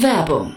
Werbung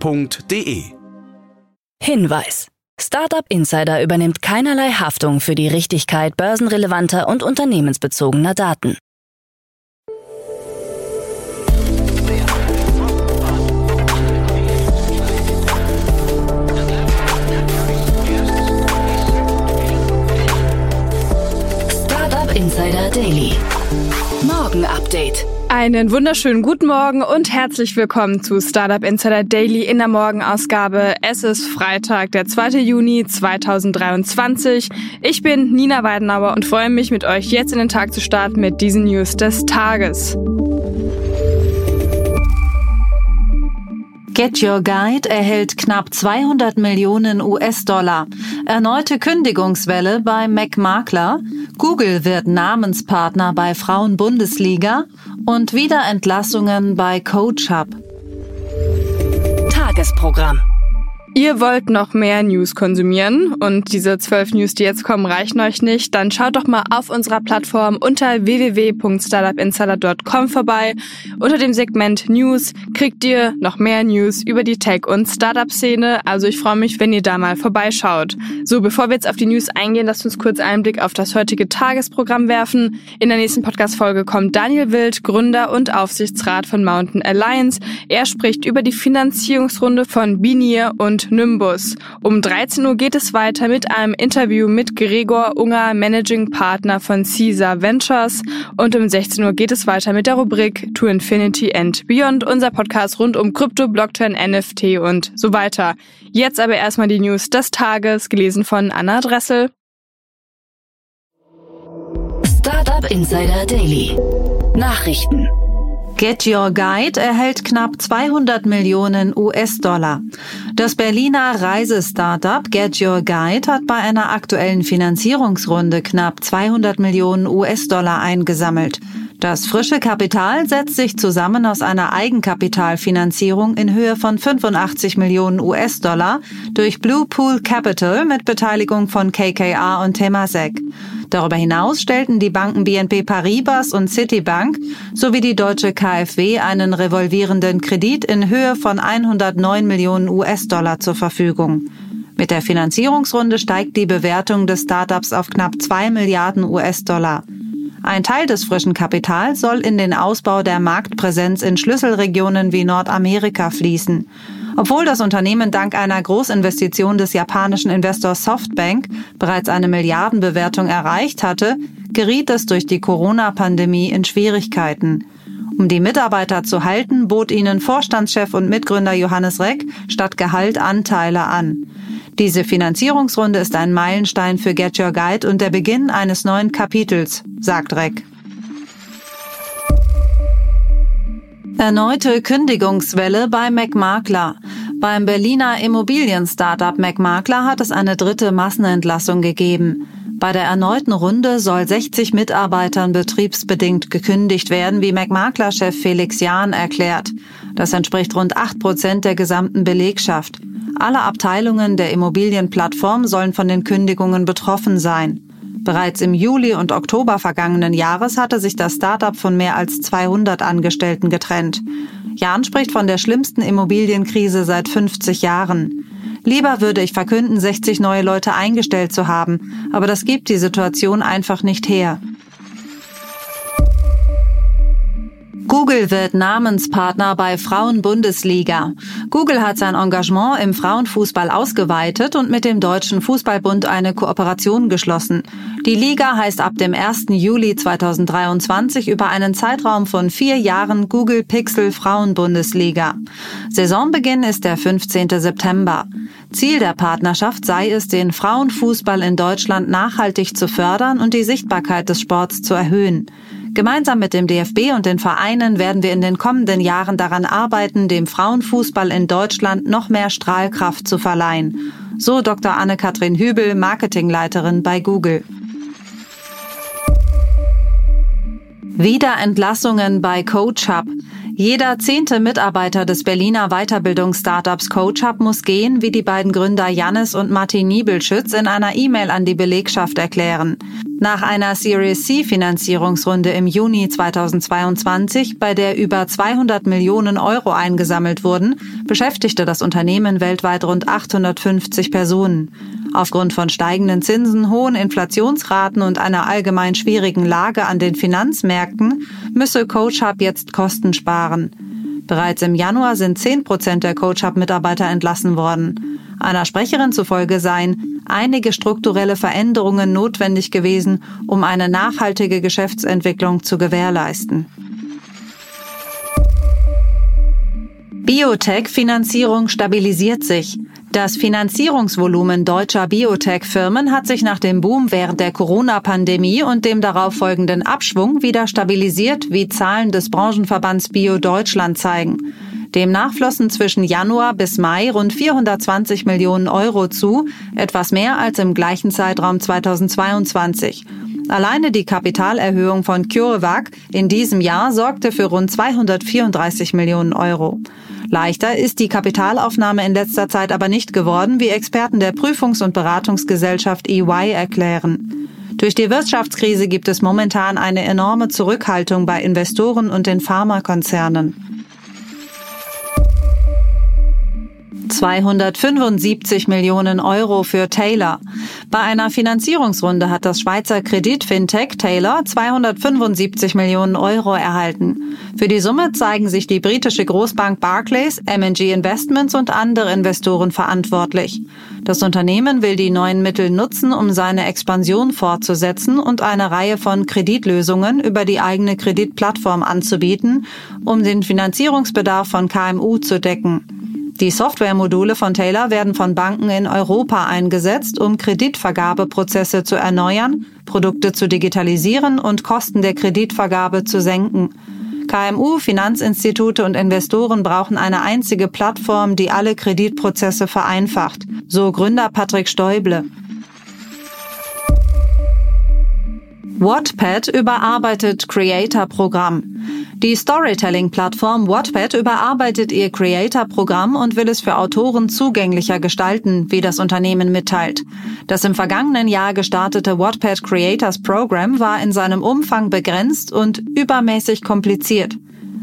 www.startup-insider.de. Hinweis. Startup Insider übernimmt keinerlei Haftung für die Richtigkeit börsenrelevanter und unternehmensbezogener Daten. Insider Daily. Morgen Update. Einen wunderschönen guten Morgen und herzlich willkommen zu Startup Insider Daily in der Morgenausgabe. Es ist Freitag, der 2. Juni 2023. Ich bin Nina Weidenauer und freue mich mit euch jetzt in den Tag zu starten mit diesen News des Tages. Get Your Guide erhält knapp 200 Millionen US-Dollar. Erneute Kündigungswelle bei McMakler. Google wird Namenspartner bei Frauenbundesliga und Wiederentlassungen bei CoachHub. Tagesprogramm. Ihr wollt noch mehr News konsumieren und diese zwölf News, die jetzt kommen, reichen euch nicht, dann schaut doch mal auf unserer Plattform unter www.startupinsider.com vorbei. Unter dem Segment News kriegt ihr noch mehr News über die Tech- und Startup-Szene. Also ich freue mich, wenn ihr da mal vorbeischaut. So, bevor wir jetzt auf die News eingehen, lasst uns kurz einen Blick auf das heutige Tagesprogramm werfen. In der nächsten Podcast-Folge kommt Daniel Wild, Gründer und Aufsichtsrat von Mountain Alliance. Er spricht über die Finanzierungsrunde von Binier und Nimbus. Um 13 Uhr geht es weiter mit einem Interview mit Gregor Unger, Managing Partner von Caesar Ventures. Und um 16 Uhr geht es weiter mit der Rubrik To Infinity and Beyond, unser Podcast rund um Krypto, Blockchain, NFT und so weiter. Jetzt aber erstmal die News des Tages, gelesen von Anna Dressel. Startup Insider Daily. Nachrichten. Get Your Guide erhält knapp 200 Millionen US-Dollar. Das Berliner Reisestartup Get Your Guide hat bei einer aktuellen Finanzierungsrunde knapp 200 Millionen US-Dollar eingesammelt. Das frische Kapital setzt sich zusammen aus einer Eigenkapitalfinanzierung in Höhe von 85 Millionen US-Dollar durch Blue Pool Capital mit Beteiligung von KKR und Temasek. Darüber hinaus stellten die Banken BNP Paribas und Citibank sowie die deutsche KfW einen revolvierenden Kredit in Höhe von 109 Millionen US-Dollar zur Verfügung. Mit der Finanzierungsrunde steigt die Bewertung des Startups auf knapp 2 Milliarden US-Dollar. Ein Teil des frischen Kapitals soll in den Ausbau der Marktpräsenz in Schlüsselregionen wie Nordamerika fließen. Obwohl das Unternehmen dank einer Großinvestition des japanischen Investors Softbank bereits eine Milliardenbewertung erreicht hatte, geriet es durch die Corona-Pandemie in Schwierigkeiten. Um die Mitarbeiter zu halten, bot ihnen Vorstandschef und Mitgründer Johannes Reck statt Gehalt Anteile an. Diese Finanzierungsrunde ist ein Meilenstein für Get Your Guide und der Beginn eines neuen Kapitels, sagt Reck. Erneute Kündigungswelle bei McMakler. Beim Berliner Immobilien-Startup McMakler hat es eine dritte Massenentlassung gegeben. Bei der erneuten Runde soll 60 Mitarbeitern betriebsbedingt gekündigt werden, wie McMakler-Chef Felix Jahn erklärt. Das entspricht rund 8 Prozent der gesamten Belegschaft. Alle Abteilungen der Immobilienplattform sollen von den Kündigungen betroffen sein. Bereits im Juli und Oktober vergangenen Jahres hatte sich das Startup von mehr als 200 Angestellten getrennt. Jan spricht von der schlimmsten Immobilienkrise seit 50 Jahren. Lieber würde ich verkünden, 60 neue Leute eingestellt zu haben, aber das gibt die Situation einfach nicht her. Google wird Namenspartner bei Frauenbundesliga. Google hat sein Engagement im Frauenfußball ausgeweitet und mit dem Deutschen Fußballbund eine Kooperation geschlossen. Die Liga heißt ab dem 1. Juli 2023 über einen Zeitraum von vier Jahren Google Pixel Frauenbundesliga. Saisonbeginn ist der 15. September. Ziel der Partnerschaft sei es, den Frauenfußball in Deutschland nachhaltig zu fördern und die Sichtbarkeit des Sports zu erhöhen. Gemeinsam mit dem DFB und den Vereinen werden wir in den kommenden Jahren daran arbeiten, dem Frauenfußball in Deutschland noch mehr Strahlkraft zu verleihen. So Dr. Anne-Kathrin Hübel, Marketingleiterin bei Google. Wieder Entlassungen bei CoachHub. Jeder zehnte Mitarbeiter des Berliner Weiterbildungsstartups CoachUp muss gehen, wie die beiden Gründer Jannis und Martin Niebelschütz in einer E-Mail an die Belegschaft erklären. Nach einer Series C Finanzierungsrunde im Juni 2022, bei der über 200 Millionen Euro eingesammelt wurden, beschäftigte das Unternehmen weltweit rund 850 Personen. Aufgrund von steigenden Zinsen, hohen Inflationsraten und einer allgemein schwierigen Lage an den Finanzmärkten müsse CoachHub jetzt Kosten sparen. Bereits im Januar sind 10 Prozent der CoachHub-Mitarbeiter entlassen worden. Einer Sprecherin zufolge seien einige strukturelle Veränderungen notwendig gewesen, um eine nachhaltige Geschäftsentwicklung zu gewährleisten. Biotech-Finanzierung stabilisiert sich. Das Finanzierungsvolumen deutscher Biotech-Firmen hat sich nach dem Boom während der Corona-Pandemie und dem darauffolgenden Abschwung wieder stabilisiert, wie Zahlen des Branchenverbands Bio Deutschland zeigen. Demnach flossen zwischen Januar bis Mai rund 420 Millionen Euro zu, etwas mehr als im gleichen Zeitraum 2022. Alleine die Kapitalerhöhung von CureVac in diesem Jahr sorgte für rund 234 Millionen Euro. Leichter ist die Kapitalaufnahme in letzter Zeit aber nicht geworden, wie Experten der Prüfungs- und Beratungsgesellschaft EY erklären. Durch die Wirtschaftskrise gibt es momentan eine enorme Zurückhaltung bei Investoren und den Pharmakonzernen. 275 Millionen Euro für Taylor. Bei einer Finanzierungsrunde hat das Schweizer Kredit-Fintech Taylor 275 Millionen Euro erhalten. Für die Summe zeigen sich die britische Großbank Barclays, M&G Investments und andere Investoren verantwortlich. Das Unternehmen will die neuen Mittel nutzen, um seine Expansion fortzusetzen und eine Reihe von Kreditlösungen über die eigene Kreditplattform anzubieten, um den Finanzierungsbedarf von KMU zu decken. Die Softwaremodule von Taylor werden von Banken in Europa eingesetzt, um Kreditvergabeprozesse zu erneuern, Produkte zu digitalisieren und Kosten der Kreditvergabe zu senken. KMU, Finanzinstitute und Investoren brauchen eine einzige Plattform, die alle Kreditprozesse vereinfacht, so Gründer Patrick Stäuble. Wattpad überarbeitet Creator-Programm. Die Storytelling-Plattform Wattpad überarbeitet ihr Creator-Programm und will es für Autoren zugänglicher gestalten, wie das Unternehmen mitteilt. Das im vergangenen Jahr gestartete Wattpad Creators Program war in seinem Umfang begrenzt und übermäßig kompliziert.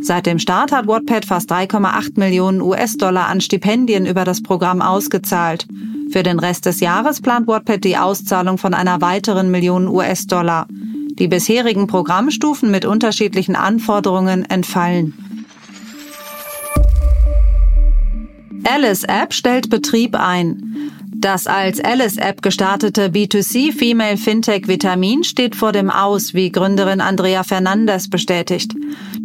Seit dem Start hat Wattpad fast 3,8 Millionen US-Dollar an Stipendien über das Programm ausgezahlt. Für den Rest des Jahres plant Wattpad die Auszahlung von einer weiteren Million US-Dollar. Die bisherigen Programmstufen mit unterschiedlichen Anforderungen entfallen. Alice App stellt Betrieb ein. Das als Alice App gestartete B2C Female Fintech Vitamin steht vor dem Aus, wie Gründerin Andrea Fernandes bestätigt.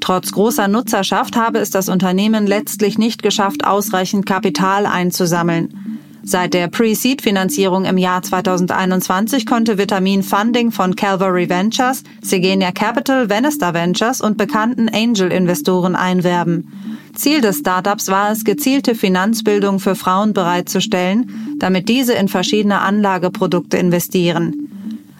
Trotz großer Nutzerschaft habe es das Unternehmen letztlich nicht geschafft, ausreichend Kapital einzusammeln. Seit der Pre-Seed-Finanzierung im Jahr 2021 konnte Vitamin Funding von Calvary Ventures, Segenia Capital, Venister Ventures und bekannten Angel-Investoren einwerben. Ziel des Startups war es, gezielte Finanzbildung für Frauen bereitzustellen, damit diese in verschiedene Anlageprodukte investieren.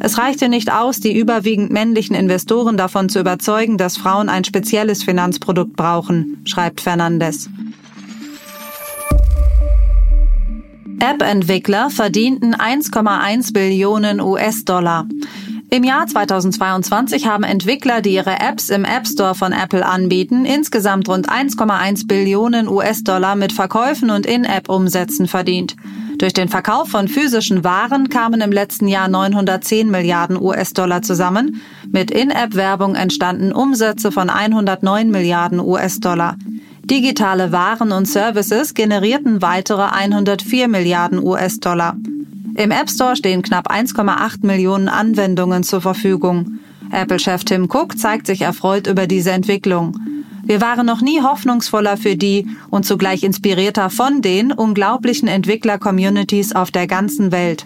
Es reichte nicht aus, die überwiegend männlichen Investoren davon zu überzeugen, dass Frauen ein spezielles Finanzprodukt brauchen, schreibt Fernandes. App-Entwickler verdienten 1,1 Billionen US-Dollar. Im Jahr 2022 haben Entwickler, die ihre Apps im App Store von Apple anbieten, insgesamt rund 1,1 Billionen US-Dollar mit Verkäufen und In-App-Umsätzen verdient. Durch den Verkauf von physischen Waren kamen im letzten Jahr 910 Milliarden US-Dollar zusammen. Mit In-App-Werbung entstanden Umsätze von 109 Milliarden US-Dollar. Digitale Waren und Services generierten weitere 104 Milliarden US-Dollar. Im App Store stehen knapp 1,8 Millionen Anwendungen zur Verfügung. Apple-Chef Tim Cook zeigt sich erfreut über diese Entwicklung. Wir waren noch nie hoffnungsvoller für die und zugleich inspirierter von den unglaublichen Entwickler-Communities auf der ganzen Welt.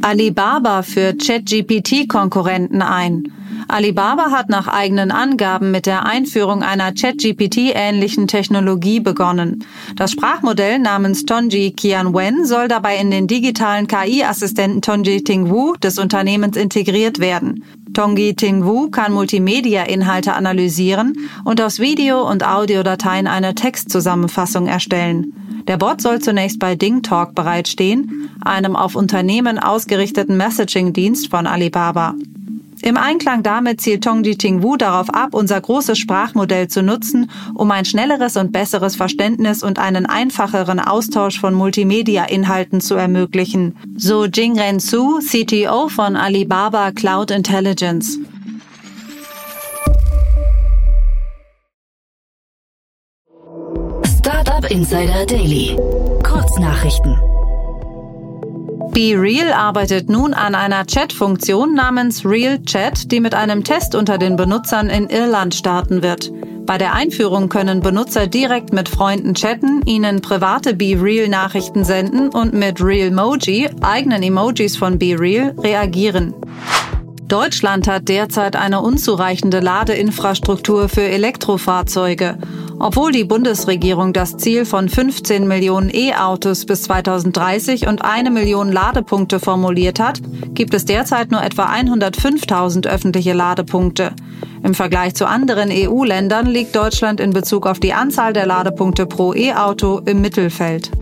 Alibaba führt ChatGPT-Konkurrenten ein. Alibaba hat nach eigenen Angaben mit der Einführung einer ChatGPT-ähnlichen Technologie begonnen. Das Sprachmodell namens Tonji Qianwen soll dabei in den digitalen KI-Assistenten Tonji Tingwu des Unternehmens integriert werden. Tongi Tingwu kann Multimedia-Inhalte analysieren und aus Video- und Audiodateien eine Textzusammenfassung erstellen. Der Bot soll zunächst bei DingTalk bereitstehen, einem auf Unternehmen ausgerichteten Messaging-Dienst von Alibaba. Im Einklang damit zielt Tongji Tingwu darauf ab, unser großes Sprachmodell zu nutzen, um ein schnelleres und besseres Verständnis und einen einfacheren Austausch von Multimedia-Inhalten zu ermöglichen. So Jingren Su, CTO von Alibaba Cloud Intelligence. Startup Insider Daily. Kurznachrichten. BeReal arbeitet nun an einer Chat-Funktion namens Real Chat, die mit einem Test unter den Benutzern in Irland starten wird. Bei der Einführung können Benutzer direkt mit Freunden chatten, ihnen private BeReal-Nachrichten senden und mit RealMoji, eigenen Emojis von BeReal, reagieren. Deutschland hat derzeit eine unzureichende Ladeinfrastruktur für Elektrofahrzeuge. Obwohl die Bundesregierung das Ziel von 15 Millionen E-Autos bis 2030 und eine Million Ladepunkte formuliert hat, gibt es derzeit nur etwa 105.000 öffentliche Ladepunkte. Im Vergleich zu anderen EU-Ländern liegt Deutschland in Bezug auf die Anzahl der Ladepunkte pro E-Auto im Mittelfeld.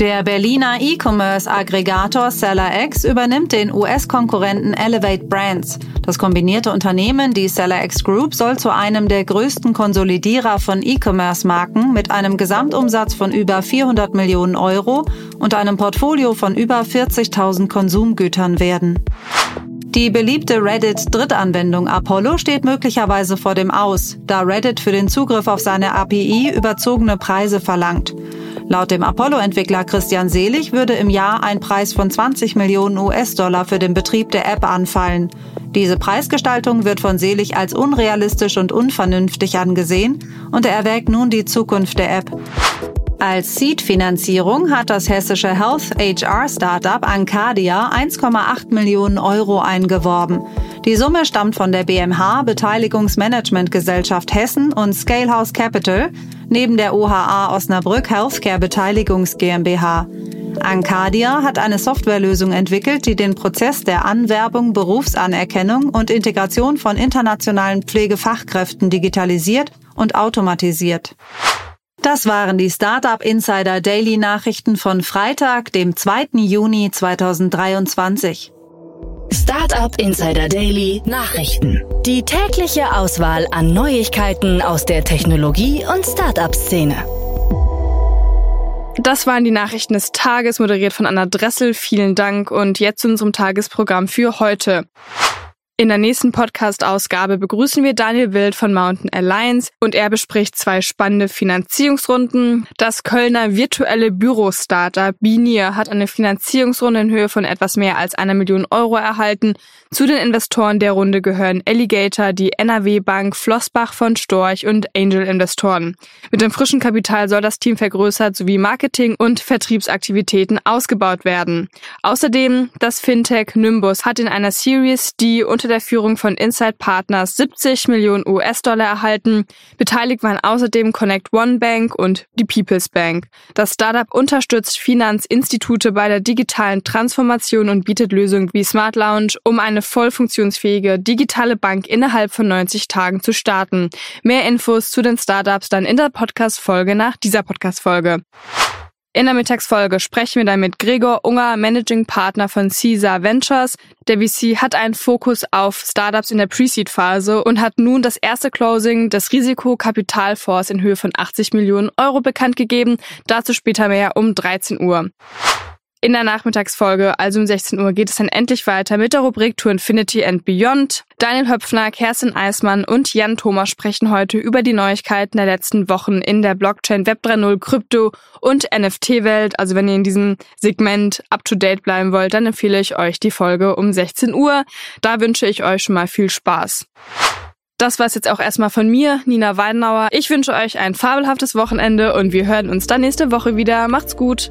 Der Berliner E-Commerce-Aggregator SellerX übernimmt den US-Konkurrenten Elevate Brands. Das kombinierte Unternehmen, die SellerX Group, soll zu einem der größten Konsolidierer von E-Commerce-Marken mit einem Gesamtumsatz von über 400 Millionen Euro und einem Portfolio von über 40.000 Konsumgütern werden. Die beliebte Reddit-Drittanwendung Apollo steht möglicherweise vor dem Aus, da Reddit für den Zugriff auf seine API überzogene Preise verlangt. Laut dem Apollo-Entwickler Christian Selig würde im Jahr ein Preis von 20 Millionen US-Dollar für den Betrieb der App anfallen. Diese Preisgestaltung wird von Selig als unrealistisch und unvernünftig angesehen und er erwägt nun die Zukunft der App. Als Seed-Finanzierung hat das hessische Health HR Startup Ancadia 1,8 Millionen Euro eingeworben. Die Summe stammt von der BMH Beteiligungsmanagementgesellschaft Hessen und Scalehouse Capital neben der OHA Osnabrück Healthcare Beteiligungs GmbH. Ancadia hat eine Softwarelösung entwickelt, die den Prozess der Anwerbung, Berufsanerkennung und Integration von internationalen Pflegefachkräften digitalisiert und automatisiert. Das waren die Startup Insider Daily Nachrichten von Freitag, dem 2. Juni 2023. Startup Insider Daily Nachrichten. Die tägliche Auswahl an Neuigkeiten aus der Technologie- und Startup-Szene. Das waren die Nachrichten des Tages, moderiert von Anna Dressel. Vielen Dank und jetzt zu unserem Tagesprogramm für heute. In der nächsten Podcast-Ausgabe begrüßen wir Daniel Wild von Mountain Alliance und er bespricht zwei spannende Finanzierungsrunden. Das Kölner virtuelle Büro-Startup Binier hat eine Finanzierungsrunde in Höhe von etwas mehr als einer Million Euro erhalten. Zu den Investoren der Runde gehören Alligator, die NRW Bank, Flossbach von Storch und Angel Investoren. Mit dem frischen Kapital soll das Team vergrößert sowie Marketing- und Vertriebsaktivitäten ausgebaut werden. Außerdem das Fintech Nimbus hat in einer Series D unter der Führung von Inside Partners 70 Millionen US-Dollar erhalten. Beteiligt waren außerdem Connect One Bank und die People's Bank. Das Startup unterstützt Finanzinstitute bei der digitalen Transformation und bietet Lösungen wie Smart Lounge, um eine voll funktionsfähige digitale Bank innerhalb von 90 Tagen zu starten. Mehr Infos zu den Startups dann in der Podcast-Folge nach dieser Podcast-Folge. In der Mittagsfolge sprechen wir dann mit Gregor Unger, Managing Partner von Caesar Ventures. Der VC hat einen Fokus auf Startups in der Pre-Seed-Phase und hat nun das erste Closing des Risikokapitalfonds in Höhe von 80 Millionen Euro bekannt gegeben. Dazu später mehr um 13 Uhr. In der Nachmittagsfolge, also um 16 Uhr, geht es dann endlich weiter mit der Rubrik To Infinity and Beyond. Daniel Höpfner, Kerstin Eismann und Jan Thomas sprechen heute über die Neuigkeiten der letzten Wochen in der Blockchain Web 3.0 Krypto und NFT-Welt. Also wenn ihr in diesem Segment up to date bleiben wollt, dann empfehle ich euch die Folge um 16 Uhr. Da wünsche ich euch schon mal viel Spaß. Das war's jetzt auch erstmal von mir, Nina Weidenauer. Ich wünsche euch ein fabelhaftes Wochenende und wir hören uns dann nächste Woche wieder. Macht's gut.